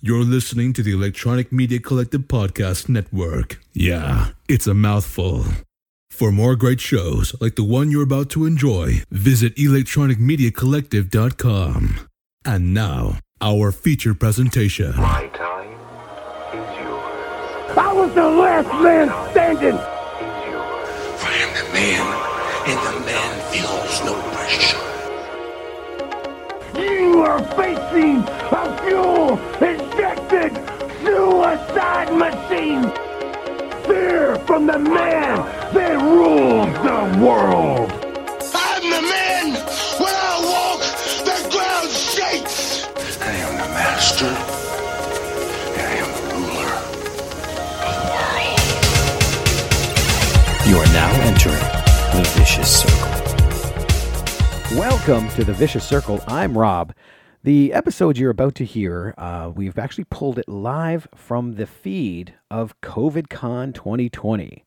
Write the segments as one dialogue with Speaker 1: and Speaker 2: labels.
Speaker 1: You're listening to the Electronic Media Collective Podcast Network. Yeah, it's a mouthful. For more great shows like the one you're about to enjoy, visit electronicmediacollective.com. And now, our feature presentation.
Speaker 2: My time is yours.
Speaker 3: I was the last man standing.
Speaker 2: Is yours.
Speaker 4: I am the man, and the man feels no pressure.
Speaker 3: You are facing a fuel injected suicide machine. Fear from the man that rules the world.
Speaker 4: I'm the man. When I walk, the ground shakes. I am the master. I am the ruler of the world.
Speaker 5: You are now entering the vicious circle. Welcome to the Vicious Circle. I'm Rob. The episode you're about to hear, uh, we've actually pulled it live from the feed of COVIDCon 2020.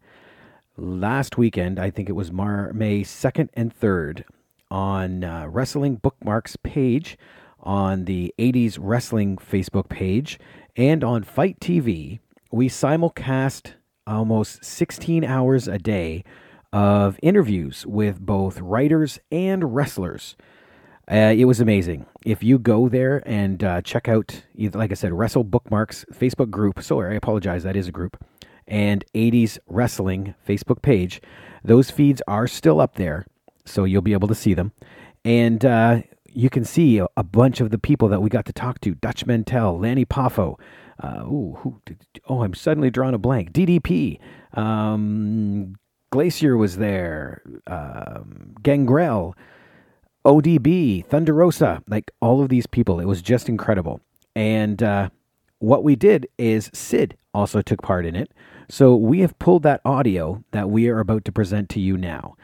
Speaker 5: Last weekend, I think it was Mar- May 2nd and 3rd, on uh, Wrestling Bookmarks page, on the 80s Wrestling Facebook page, and on Fight TV, we simulcast almost 16 hours a day of interviews with both writers and wrestlers. Uh, it was amazing. If you go there and uh, check out, like I said, Wrestle Bookmarks Facebook group. Sorry, I apologize. That is a group. And 80s Wrestling Facebook page. Those feeds are still up there, so you'll be able to see them. And uh, you can see a, bunch of the people that we got to talk to Dutch Mantell, Lanny Poffo. Uh, ooh, who, oh, I'm suddenly drawing a blank. DDP. Um, Glacier was there. Um, Gangrel. ODB, Thunder Rosa, like all of these people. It was just incredible. And uh, what we did is Sid also took part in it. So we have pulled that audio that we are about to present to you now.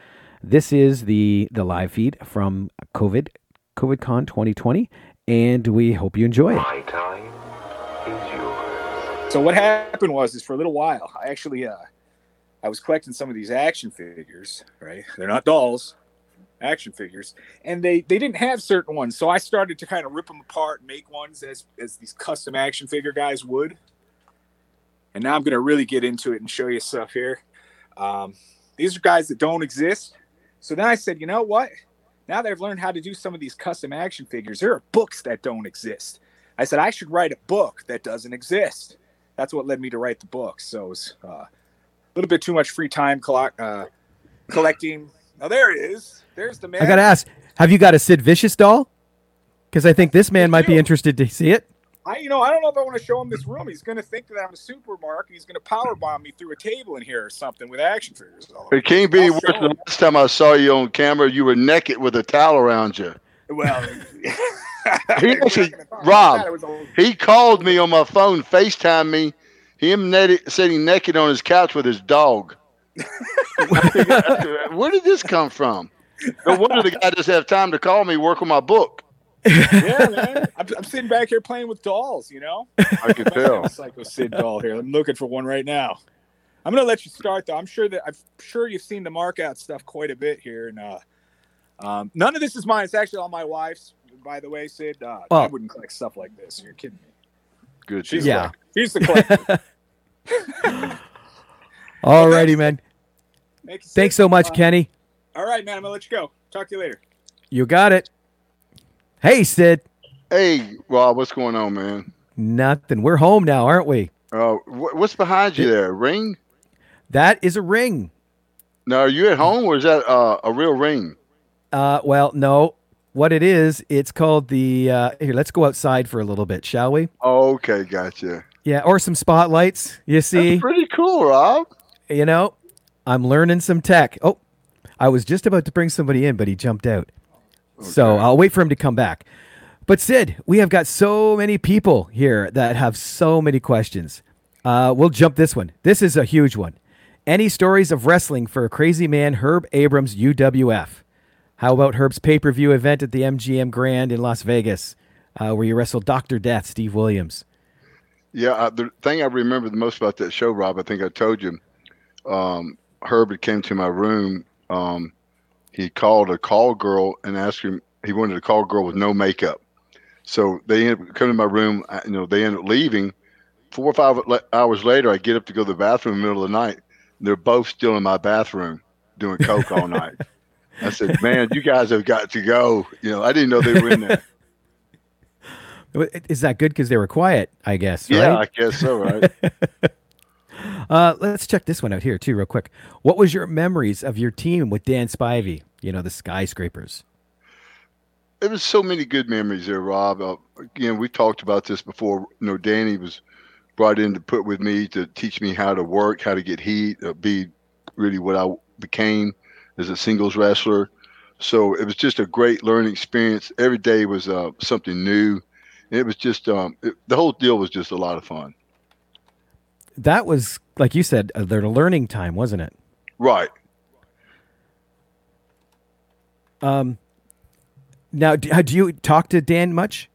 Speaker 5: This is the the live feed from COVID COVIDCon 2020, and we hope you enjoy it.
Speaker 2: My time is yours.
Speaker 6: So what happened was is for a little while, I actually uh I was collecting some of these action figures, right? They're not dolls, action figures, and they they didn't have certain ones. So I started to kind of rip them apart make ones as as these custom action figure guys would. And now I'm going to really get into it and show you stuff here. Um, these are guys that don't exist. So then I said, you know what? Now that I've learned how to do some of these custom action figures, there are books that don't exist. I said I should write a book that doesn't exist that's what led me to write the book. So was uh, little bit too much free time coll- uh, collecting. Now there it is. There's the man.
Speaker 5: I gotta ask, have you got a Sid Vicious doll? Because I think this man might be interested to see it.
Speaker 6: I, you know, I don't know if I want to show him this room. He's going to think that I'm a supermarket. He's going to power bomb me through a table in here or something with action figures.
Speaker 7: It can't be
Speaker 6: I'll
Speaker 7: worse than the last time I saw you on camera. You were naked with a towel around you.
Speaker 6: Well,
Speaker 7: He actually-
Speaker 6: not gonna talk about
Speaker 7: Rob,
Speaker 6: that. It was a-
Speaker 7: He called me on my phone, FaceTime me. Him net- sitting naked on his couch with his dog. Where did this come from? No wonder the guy doesn't have time to call me work on my book.
Speaker 6: yeah, man. I'm, I'm sitting back here playing with dolls. You know.
Speaker 7: I can tell.
Speaker 6: Psycho Sid doll here. I'm looking for one right now. I'm gonna let you start though. I'm sure that I'm sure you've seen the mark out stuff quite a bit here, and uh, um, none of this is mine. It's actually all my wife's. By the way, Sid, uh, I wouldn't collect stuff like this. You're kidding me.
Speaker 7: Good.
Speaker 6: She's.
Speaker 5: Yeah.
Speaker 6: like, she's the collector.
Speaker 5: Alrighty, man.
Speaker 6: Thank you, Sid.
Speaker 5: Thanks so much,
Speaker 6: Uh,
Speaker 5: Kenny.
Speaker 6: All right, man. I'm gonna let you go. Talk to you later.
Speaker 5: You got it. Hey, Sid.
Speaker 7: Hey, Rob, what's going on, man?
Speaker 5: Nothing. We're home now, aren't we?
Speaker 7: Uh, wh- what's behind you there? Ring?
Speaker 5: That is a ring.
Speaker 7: Now, are you at home or is that uh, a real ring?
Speaker 5: Uh, well, no. What it is, it's called the. Uh, here, let's go outside for a little bit, shall we?
Speaker 7: Okay, gotcha.
Speaker 5: Yeah, or some spotlights. You see,
Speaker 7: That's pretty cool, Rob.
Speaker 5: you know, I'm learning some tech. Oh, I was just about to bring somebody in, but he jumped out. So I'll wait for him to come back. But Sid, we have got so many people here that have so many questions. Uh, we'll jump this one. This is a huge one. Any stories of wrestling for a crazy man, Herb Abrams, UWF? How about Herb's pay per view event at the MGM Grand in Las Vegas, uh, where you wrestled Dr. Death, Steve Williams?
Speaker 7: Yeah, I, the thing I remember the most about that show, Rob, I think I told you. Um, Herbert came to my room. Um, he called a call girl and asked him. He wanted a call girl with no makeup. So they ended up coming to my room. You know, they ended up leaving. Four or five hours later, I get up to go to the bathroom in the middle of the night. They're both still in my bathroom doing coke all night. I said, "Man, you guys have got to go." You know, I didn't know they were in there.
Speaker 5: Is that good because they were quiet? I guess.
Speaker 7: Yeah,
Speaker 5: right?
Speaker 7: I guess so, right?
Speaker 5: Uh, let's check this one out here too, real quick. What was your memories of your team with Dan Spivey? You know, the skyscrapers.
Speaker 7: There was so many good memories there, Rob. Uh, again, we talked about this before. You know, Danny was brought in to put with me to teach me how to work, how to get heat, uh, be really what I became as a singles wrestler. So it was just a great learning experience. Every day was uh, something new. It was just um, it, the whole deal was just a lot of fun.
Speaker 5: That was, like you said, uh, their learning time, wasn't it?
Speaker 7: Right.
Speaker 5: Um, now, do, uh, do you talk to Dan much?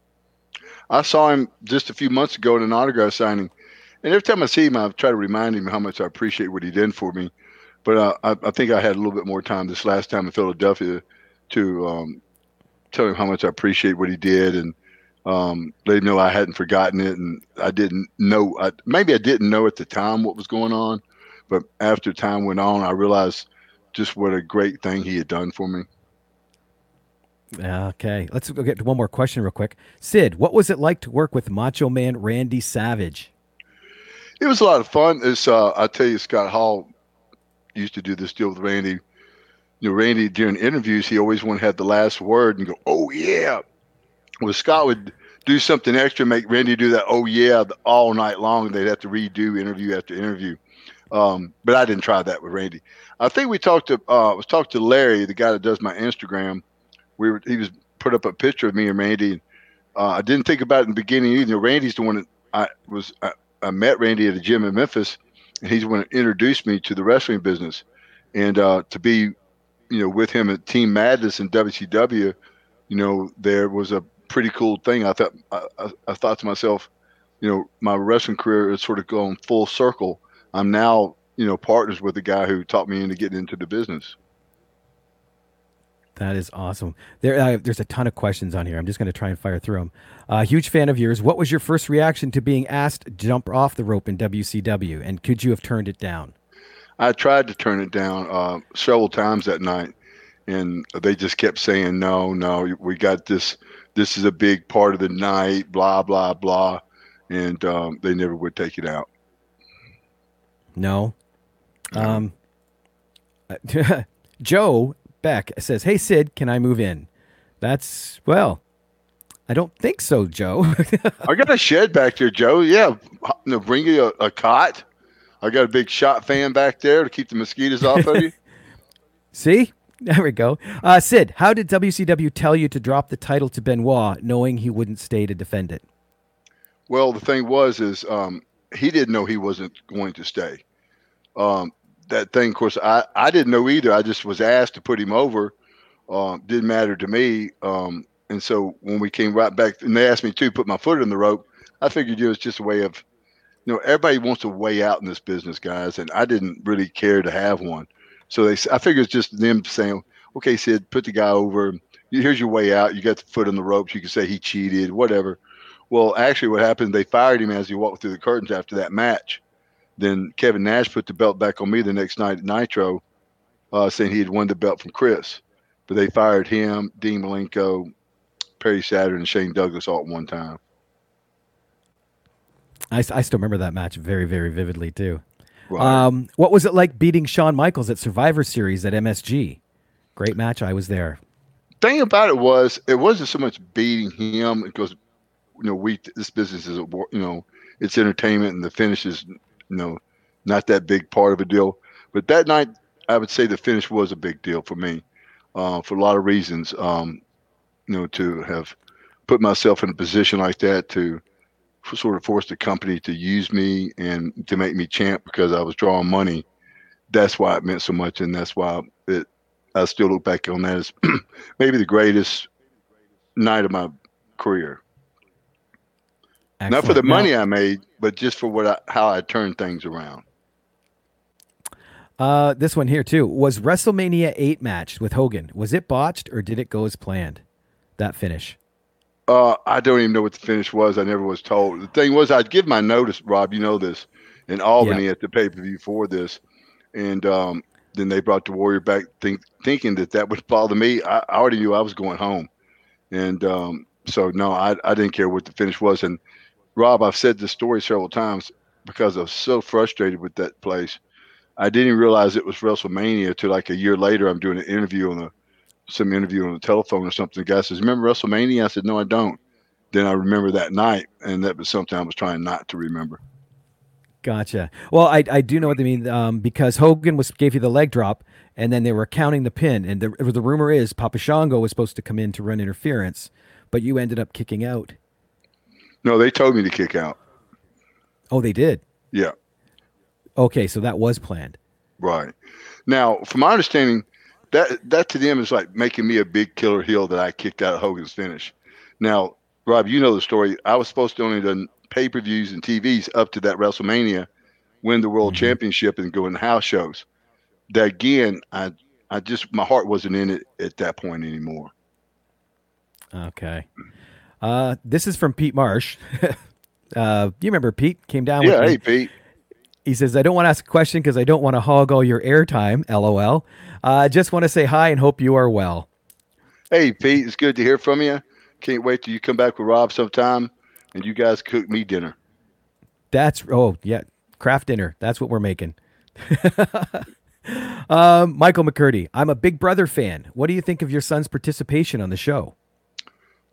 Speaker 7: I saw him just a few months ago at an autograph signing, and every time I see him, I try to remind him how much I appreciate what he did for me. But uh, I, I think I had a little bit more time this last time in Philadelphia to um, tell him how much I appreciate what he did and um, let him know I hadn't forgotten it, and I didn't know. I, maybe I didn't know at the time what was going on, but after time went on, I realized just what a great thing he had done for me.
Speaker 5: Okay, let's go get to one more question real quick. Sid, what was it like to work with Macho Man Randy Savage?
Speaker 7: It was a lot of fun. It's uh, I tell you, Scott Hall used to do this deal with Randy. You know, Randy during interviews, he always wanted to have the last word and go, "Oh yeah." Well, Scott would do something extra, make Randy do that. Oh yeah, all night long. They'd have to redo interview after interview. Um, but I didn't try that with Randy. I think we talked to uh, was talking to Larry, the guy that does my Instagram. We were he was put up a picture of me and Randy. And, uh, I didn't think about it in the beginning either. Randy's the one that I was. I, I met Randy at a gym in Memphis, he's that introduced me to the wrestling business. And uh, to be, you know, with him at Team Madness in WCW, you know, there was a pretty cool thing. I thought I, I, thought to myself, you know, my wrestling career is sort of going full circle. I'm now, you know, partners with the guy who taught me into getting into the business.
Speaker 5: That is awesome. There, uh, there's a ton of questions on here. I'm just going to try and fire through them. Uh, huge fan of yours. What was your first reaction to being asked to jump off the rope in WCW, and could you have turned it down?
Speaker 7: I tried to turn it down uh, several times that night, and they just kept saying, "No, no, we got this. This is a big part of the night." Blah blah blah, and um, they never would take it out.
Speaker 5: No. Um, Joe Beck says, "Hey Sid, can I move in?" That's well, I don't think so, Joe.
Speaker 7: I got a shed back there, Joe. Yeah, know, bring you a, a cot. I got a big shot fan back there to keep the mosquitoes off of you.
Speaker 5: See, there we go. Uh, Sid, how did WCW tell you to drop the title to Benoit, knowing he wouldn't stay to defend it?
Speaker 7: Well, the thing was, is um, he didn't know he wasn't going to stay. Um, that thing, of course, I, I didn't know either. I just was asked to put him over. Um, didn't matter to me. Um, and so when we came right back, and they asked me to put my foot in the rope, I figured it was just a way of, you know, everybody wants a way out in this business, guys, and I didn't really care to have one. So they, I figured it's just them saying, okay, Sid, put the guy over. Here's your way out. You got the foot in the ropes. You can say he cheated, whatever. Well, actually, what happened? They fired him as he walked through the curtains after that match. Then Kevin Nash put the belt back on me the next night at Nitro, uh, saying he had won the belt from Chris. But they fired him, Dean Malenko, Perry Saturn, and Shane Douglas all at one time.
Speaker 5: I still remember that match very, very vividly too.
Speaker 7: Right.
Speaker 5: Um, what was it like beating Shawn Michaels at Survivor Series at MSG? Great match. I was there.
Speaker 7: thing about it was it wasn't so much beating him because you know we this business is a you know it's entertainment and the finish is you know not that big part of a deal but that night i would say the finish was a big deal for me uh, for a lot of reasons um, you know to have put myself in a position like that to sort of force the company to use me and to make me champ because i was drawing money that's why it meant so much and that's why it I still look back on that as maybe the greatest night of my career. Not for
Speaker 5: Excellent.
Speaker 7: the
Speaker 5: Now-
Speaker 7: money I made, but just for what I, how I turned things around.
Speaker 5: Uh, this one here too was WrestleMania eight match with Hogan. Was it botched or did it go as planned? That finish.
Speaker 7: Uh, I don't even know what the finish was. I never was told. The thing was, I'd give my notice, Rob. You know this, in Albany at the pay per view for this, and um, then they brought the Warrior back, think, thinking that that would bother me. I, I already knew I was going home, and um, so no, I, I didn't care what the finish was. And Rob, I've said this story several times because I was so frustrated with that place. I didn't realize it was WrestleMania until like a year later. I'm doing an interview on the some interview on the telephone or something. The guy says, "Remember WrestleMania?" I said, "No, I don't." Then I remember that night, and that was something I was trying not to remember.
Speaker 5: Gotcha. Well, I, I do know what they mean um, because Hogan was gave you the leg drop, and then they were counting the pin, and the the rumor is Papa Shango was supposed to come in to run interference, but you ended up kicking out.
Speaker 7: No, they told me to kick out.
Speaker 5: Oh, they did.
Speaker 7: Yeah.
Speaker 5: Okay, so that was planned.
Speaker 7: Right. Now, from my understanding, that that to them is like making me a big killer heel that I kicked out of Hogan's finish. Now, Rob, you know the story. I was supposed to only done pay per views and TVs up to that WrestleMania, win the World
Speaker 5: Mm-hmm.
Speaker 7: Championship, and go in the house shows. That again, I I just my heart wasn't in it at that point anymore.
Speaker 5: Okay. Uh, this is from Pete Marsh. uh, you remember Pete came down with
Speaker 7: Yeah,
Speaker 5: me.
Speaker 7: hey Pete.
Speaker 5: He says, I don't want to ask a question because I don't want to hog all your airtime. LOL. I uh, just want to say hi and hope you are well.
Speaker 7: Hey Pete, it's good to hear from you. Can't wait till you come back with Rob sometime, and you guys cook me dinner.
Speaker 5: That's, oh, yeah, Kraft Dinner. That's what we're making. um, Michael McCurdy, I'm a Big Brother fan. What do you think of your son's participation on the show?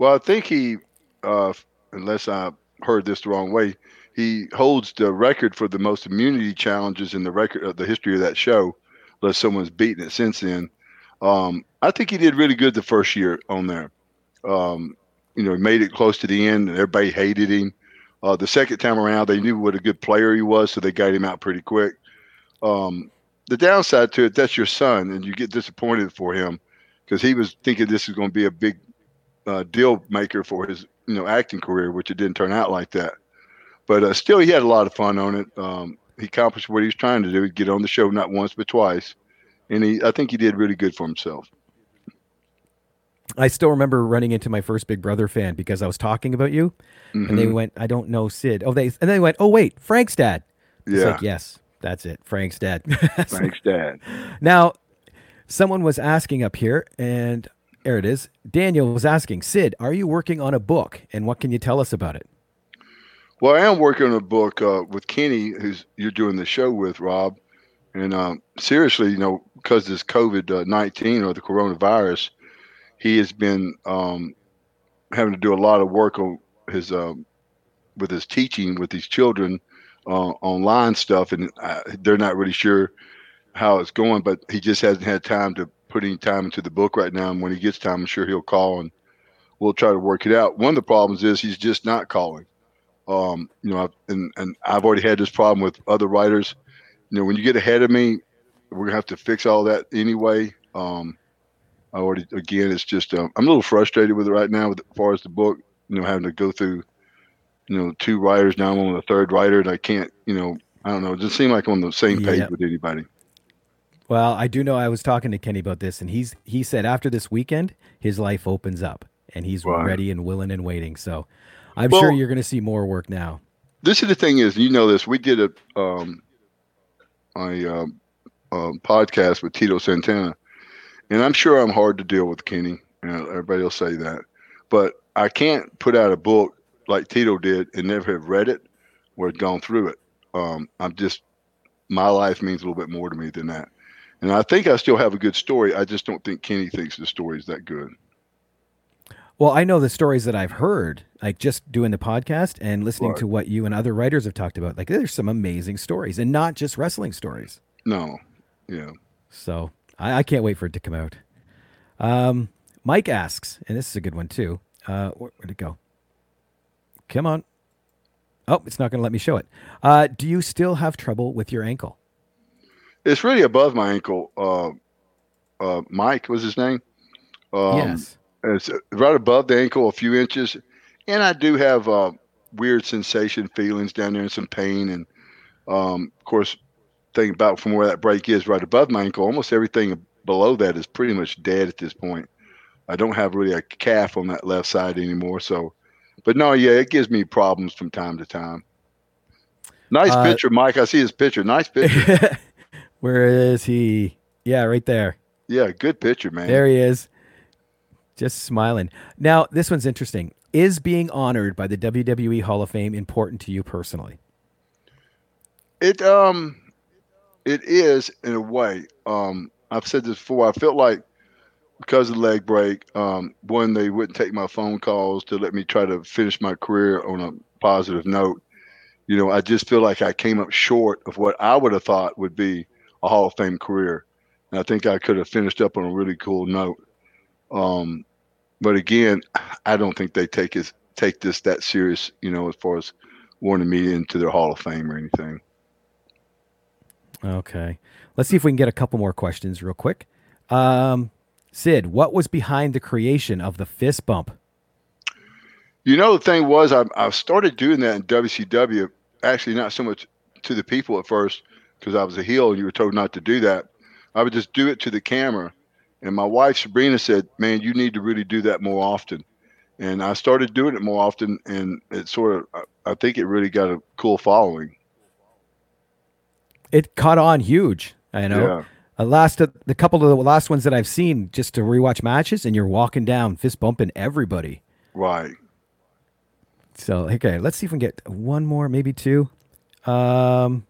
Speaker 7: Well, I think he, uh, unless I heard this the wrong way, he holds the record for the most immunity challenges in the record of the history of that show, unless someone's beaten it since then. Um, I think he did really good the first year on there. Um, you know, he made it close to the end, and everybody hated him. Uh, the second time around, they knew what a good player he was, so they got him out pretty quick. Um, the downside to it, that's your son, and you get disappointed for him because he was thinking this is going to be a big uh, deal maker for his you know acting career, which it didn't turn out like that. But uh, still, he had a lot of fun on it. Um, he accomplished what he was trying to do: He get on the show not once but twice, and he I think he did really good for himself.
Speaker 5: I still remember running into my first Big Brother fan because I was talking about you, and they
Speaker 7: Mhm.
Speaker 5: went, "I don't know Sid." Oh, they and then they went, "Oh, wait, Frank's dad." It's
Speaker 7: Yeah,
Speaker 5: like, yes, that's it, Frank's dad.
Speaker 7: Frank's Dad.
Speaker 5: Now, someone was asking up here, and there it is. Daniel was asking, Sid, are you working on a book, and what can you tell us about it?
Speaker 7: Well, I am working on a book uh, with Kenny, who's you're doing the show with Rob, and um, seriously, you know, because this COVID nineteen or the coronavirus, he has been um, having to do a lot of work on his um, with his teaching with these children uh, online stuff, and uh, they're not really sure how it's going. But he just hasn't had time to put any time into the book right now. And when he gets time, I'm sure he'll call and we'll try to work it out. One of the problems is he's just not calling. Um, you know, I've, and and I've already had this problem with other writers. You know, when you get ahead of me, we're gonna have to fix all that anyway. Um, I already again, it's just um, I'm a little frustrated with it right now, with as far as the book. You know, having to go through, you know, two writers now. I'm on the third writer, and I can't. You know, I don't know. It doesn't seem like I'm on the same page with anybody.
Speaker 5: Well, I do know I was talking to Kenny about this, and he's he said after this weekend, his life opens up, and he's
Speaker 7: Right.
Speaker 5: ready and willing and waiting. So, I'm
Speaker 7: Well-
Speaker 5: sure you're going to see more work now.
Speaker 7: this is the thing is you know this we did a um a um, um, podcast with tito santana and i'm sure i'm hard to deal with kenny you know, everybody will say that but i can't put out a book like tito did and never have read it or gone through it um i'm just my life means a little bit more to me than that and i think i still have a good story i just don't think kenny thinks the story is that good
Speaker 5: Well, I know the stories that I've heard, like just doing the podcast and listening
Speaker 7: Right.
Speaker 5: to what you and other writers have talked about. Like, there's some amazing stories, and not just wrestling stories.
Speaker 7: no yeah
Speaker 5: So I, I can't wait for it to come out. Um, Mike asks, and this is a good one too. Uh, where, where'd it go? Come on. Oh, it's not going to let me show it. Uh, do you still have trouble with your ankle?
Speaker 7: It's really above my ankle uh uh mike was his name um,
Speaker 5: yes.
Speaker 7: It's right above the ankle, a few inches, and I do have uh, weird sensation, feelings down there, and some pain. And um, of course, think about from where that break is, right above my ankle, almost everything below that is pretty much dead at this point. I don't have really a calf on that left side anymore. So, but no, yeah, it gives me problems from time to time. Nice
Speaker 5: Uh,
Speaker 7: picture, Mike. I see his picture. Nice picture.
Speaker 5: Where is he? Yeah, right there.
Speaker 7: yeah, good picture, man.
Speaker 5: There he is. Just smiling. Now, this one's interesting. Is being honored by the WWE Hall of Fame important to you personally?
Speaker 7: It um, it is in a way. Um, I've said this before. I felt like because of the leg break, um, one they wouldn't take my phone calls to let me try to finish my career on a positive note. You know, I just feel like I came up short of what I would have thought would be a Hall of Fame career, and I think I could have finished up on a really cool note. Um, but again, I don't think they take this take this that serious. You know, as far as wanting me into their Hall of Fame or anything.
Speaker 5: Okay. Let's see if we can get a couple more questions real quick. Um, Sid, what was behind the creation of the fist bump?
Speaker 7: You know, the thing was, I, I started doing that in WCW. Actually, not so much to the people at first, because I was a heel and you were told not to do that. I would just do it to the camera. And my wife, Sabrina, said, Man, you need to really do that more often. And I started doing it more often. And it sort of, I- think it really got a cool following.
Speaker 5: It caught on huge. I know.
Speaker 7: Yeah.
Speaker 5: Uh, last the couple of the last ones that I've seen just to rewatch matches, and you're walking down fist bumping everybody.
Speaker 7: Right.
Speaker 5: So okay, let's see if we can get one more, maybe two. Um,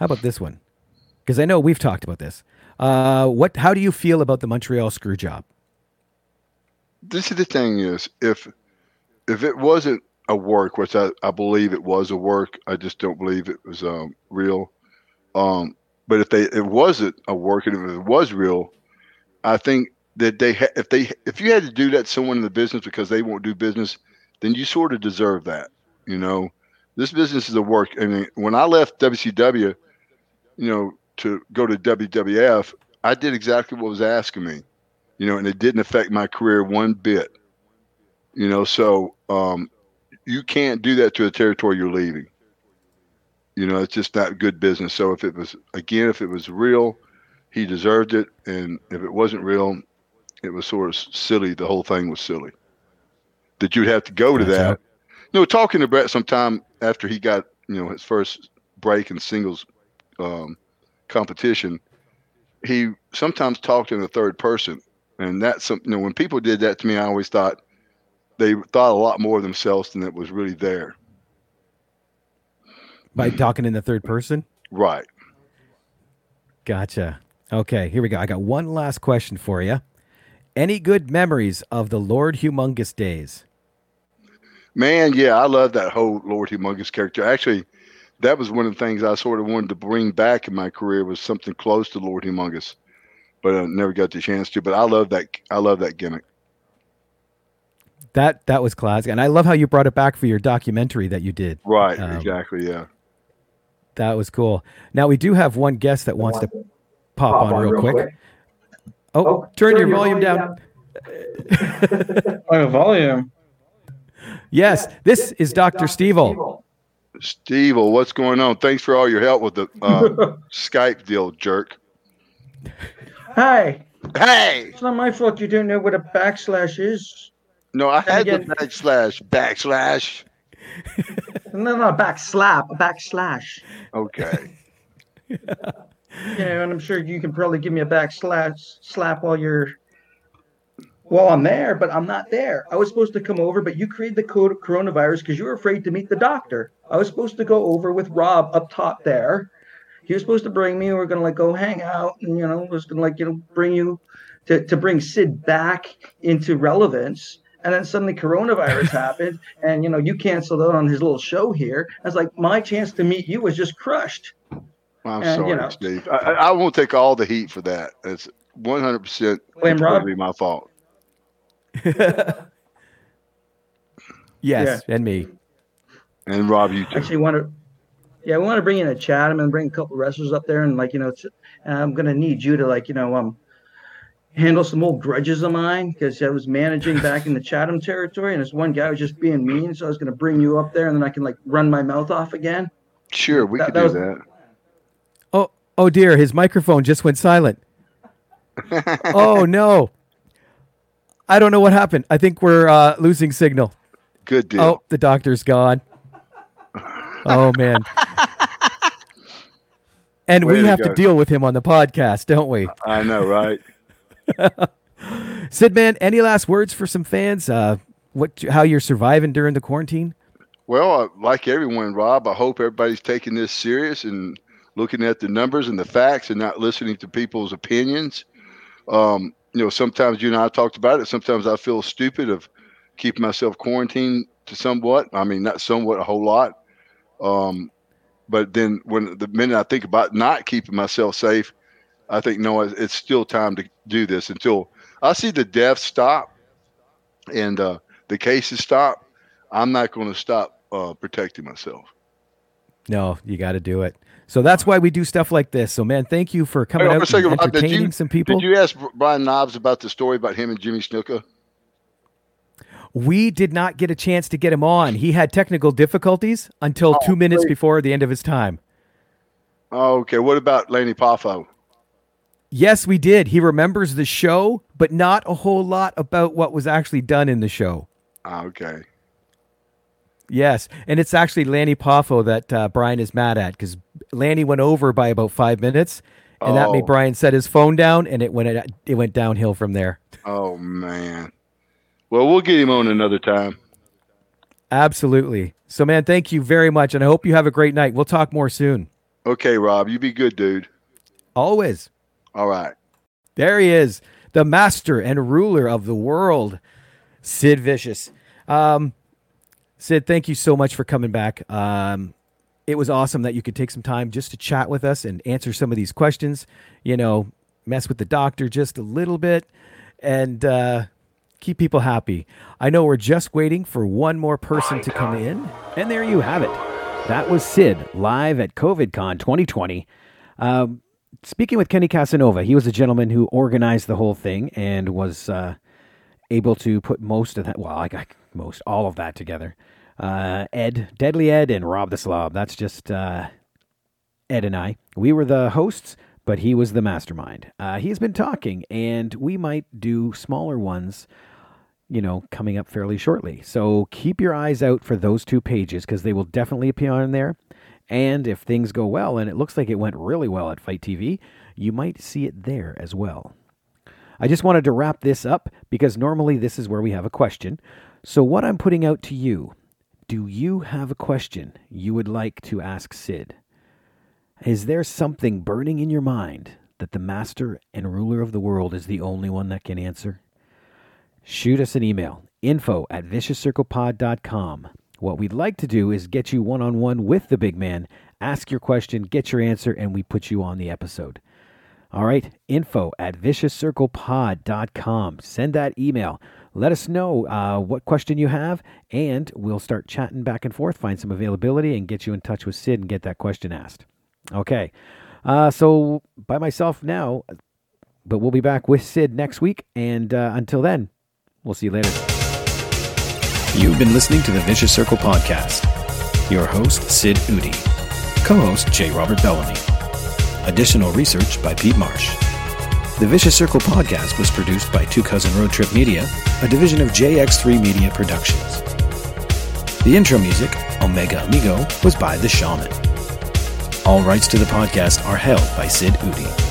Speaker 5: how about this one? Because I know we've talked about this. Uh, what? How do you feel about the Montreal screw job?
Speaker 7: this is the thing is if if it wasn't a work which I, I believe it was a work i just don't believe it was um, real um, but if they it wasn't a work and if it was real i think that they ha- if they if you had to do that to someone in the business because they won't do business then you sort of deserve that you know this business is a work I mean, when i left wcw you know to go to wwf i did exactly what was asking me you know, and it didn't affect my career one bit. You know, so um, you can't do that to a territory you're leaving. You know, it's just not good business. So if it was again, if it was real, he deserved it, and if it wasn't real, it was sort of silly. The whole thing was silly. That you'd have to go to
Speaker 5: Gotcha.
Speaker 7: that. You know, talking to Bret sometime after he got you know his first break in singles um, competition, he sometimes talked in the third person and that's some you know when people did that to me i always thought they thought a lot more of themselves than it was really there
Speaker 5: By talking in the third person?
Speaker 7: right
Speaker 5: Gotcha. Okay, here we go. I got one last question for you. Any good memories of the Lord Humongous days?
Speaker 7: man yeah i love that whole lord humongous character actually that was one of the things i sort of wanted to bring back in my career was something close to lord humongous but i never got the chance to but i love that i love that gimmick
Speaker 5: That that was classic, and I love how you brought it back for your documentary that you did.
Speaker 7: right
Speaker 5: Um,
Speaker 7: exactly yeah
Speaker 5: That was cool. Now we do have one guest that wants to pop, on, real, quick. Oh, turn, your, volume, down.
Speaker 8: Oh, volume.
Speaker 5: Yes, this is Dr. Stevel.
Speaker 7: Steve what's going on? Thanks for all your help with the uh, skype deal jerk.
Speaker 8: Hi.
Speaker 7: hey.
Speaker 8: It's not my fault you don't know what a backslash is.
Speaker 7: no i had the backslash. Backslash.
Speaker 8: No, no, a backslap, a backslash.
Speaker 7: okay.
Speaker 8: You know, and I'm sure you can probably give me a backslash slap while you're while I'm there, but I'm not there. I was supposed to come over, but you created the co- coronavirus because you were afraid to meet the doctor. I was supposed to go over with Rob up top there. He was supposed to bring me. We are gonna like go hang out, and you know, was gonna like you know bring you to to bring Sid back into relevance. And then suddenly coronavirus happened, and you know you canceled out on his little show here. I was like, my chance to meet you was just crushed.
Speaker 7: I'm
Speaker 8: And, you
Speaker 7: sorry,
Speaker 8: know.
Speaker 7: Steve. I, I won't take all the heat for that. It's 100 percent completely my fault.
Speaker 5: Yes, and me.
Speaker 7: And Rob, you too.
Speaker 8: Actually, want to, yeah, we want to bring in a chat. I'm gonna bring a couple wrestlers up there, and like you know, it's, I'm gonna need you to like you know um handle some old grudges of mine because I was managing back in the Chatham territory, and this one guy was just being mean. So I was gonna bring you up there, and then I can like run my mouth off again.
Speaker 7: Sure, we
Speaker 8: that-
Speaker 7: could
Speaker 8: that
Speaker 7: do
Speaker 8: was-
Speaker 7: that.
Speaker 5: Oh, oh dear, his microphone just went silent. oh no. I don't know what happened. I think we're uh, losing signal.
Speaker 7: Good deal.
Speaker 5: Oh, the doctor's gone. Oh man. And
Speaker 7: Way
Speaker 5: we
Speaker 7: to
Speaker 5: have to deal with him on the podcast, don't we?
Speaker 7: I know, right?
Speaker 5: Sid man, any last words for some fans? Uh, what how you're surviving during the quarantine?
Speaker 7: Well, uh, like everyone, Rob, I hope everybody's taking this serious and looking at the numbers and the facts and not listening to people's opinions. Um, you know, sometimes you and I talked about it. Sometimes I feel stupid of keeping myself quarantined to somewhat. I mean, not somewhat, a whole lot. Um, but then when the minute I think about not keeping myself safe, I think no, it's still time to do this until I see the deaths stop and uh, the cases stop. I'm not going to stop uh, protecting myself.
Speaker 5: No, you got to do it. So that's why we do stuff like this. So man, thank you for coming
Speaker 7: Hey,
Speaker 5: out
Speaker 7: for a second,
Speaker 5: and
Speaker 7: did
Speaker 5: entertaining
Speaker 7: you-
Speaker 5: some people.
Speaker 7: Did you ask Brian Knobbs about the story about him and Jimmy Snuka?
Speaker 5: We did not get a chance to get him on. He had technical difficulties until
Speaker 7: Oh,
Speaker 5: two minutes
Speaker 7: great.
Speaker 5: before the end of his time.
Speaker 7: Oh, okay. What about Laney Poffo?
Speaker 5: Yes, we did. He remembers the show, but not a whole lot about what was actually done in the show.
Speaker 7: Ah, okay.
Speaker 5: Yes, and it's actually Lanny Poffo that uh, Brian is mad at because Lanny went over by about five minutes, and that made
Speaker 7: Oh.
Speaker 5: Brian set his phone down, and it went it went downhill from there.
Speaker 7: Oh man. Well, we'll get him on another time.
Speaker 5: Absolutely. So, man, thank you very much, and I hope you have a great night. We'll talk more soon.
Speaker 7: Okay, Rob. You be good, dude.
Speaker 5: Always.
Speaker 7: All right.
Speaker 5: There he is, the master and ruler of the world, Sid Vicious. Um, Sid, thank you so much for coming back. Um, it was awesome that you could take some time just to chat with us and answer some of these questions. You know, mess with the doctor just a little bit and uh, keep people happy. I know we're just waiting for one more person to come in, and there you have it. That was Sid live at COVIDCon 2020. Um, speaking with Kenny Casanova, he was a gentleman who organized the whole thing and was uh, able to put most of that, well, I got most, all of that together. Uh, Ed, Deadly Ed, and Rob the Slob. That's just uh, Ed and I. We were the hosts, but he was the mastermind. Uh, he's been talking, and we might do smaller ones, you know, coming up fairly shortly. So keep your eyes out for those two pages because they will definitely appear on there. And if things go well, and it looks like it went really well at Fight TV, you might see it there as well. I just wanted to wrap this up because normally this is where we have a question. So, what I'm putting out to you do you have a question you would like to ask Sid? Is there something burning in your mind that the master and ruler of the world is the only one that can answer? Shoot us an email info at viciouscirclepod.com. What we'd like to do is get you one on one with the big man, ask your question, get your answer, and we put you on the episode. All right, info at viciouscirclepod.com. Send that email. Let us know uh, what question you have, and we'll start chatting back and forth, find some availability, and get you in touch with Sid and get that question asked. Okay, uh, so by myself now, but we'll be back with Sid next week, and uh, until then, we'll see you later.
Speaker 9: You've been listening to the Vicious Circle podcast. Your host, Sid Eudy. Co host, J. Robert Bellamy. Additional research by Pete Marsh. The Vicious Circle podcast was produced by Two Cousin Road Trip Media, a division of JX3 Media Productions. The intro music, Omega Amigo, was by The Shaman. All rights to the podcast are held by Sid Eudy.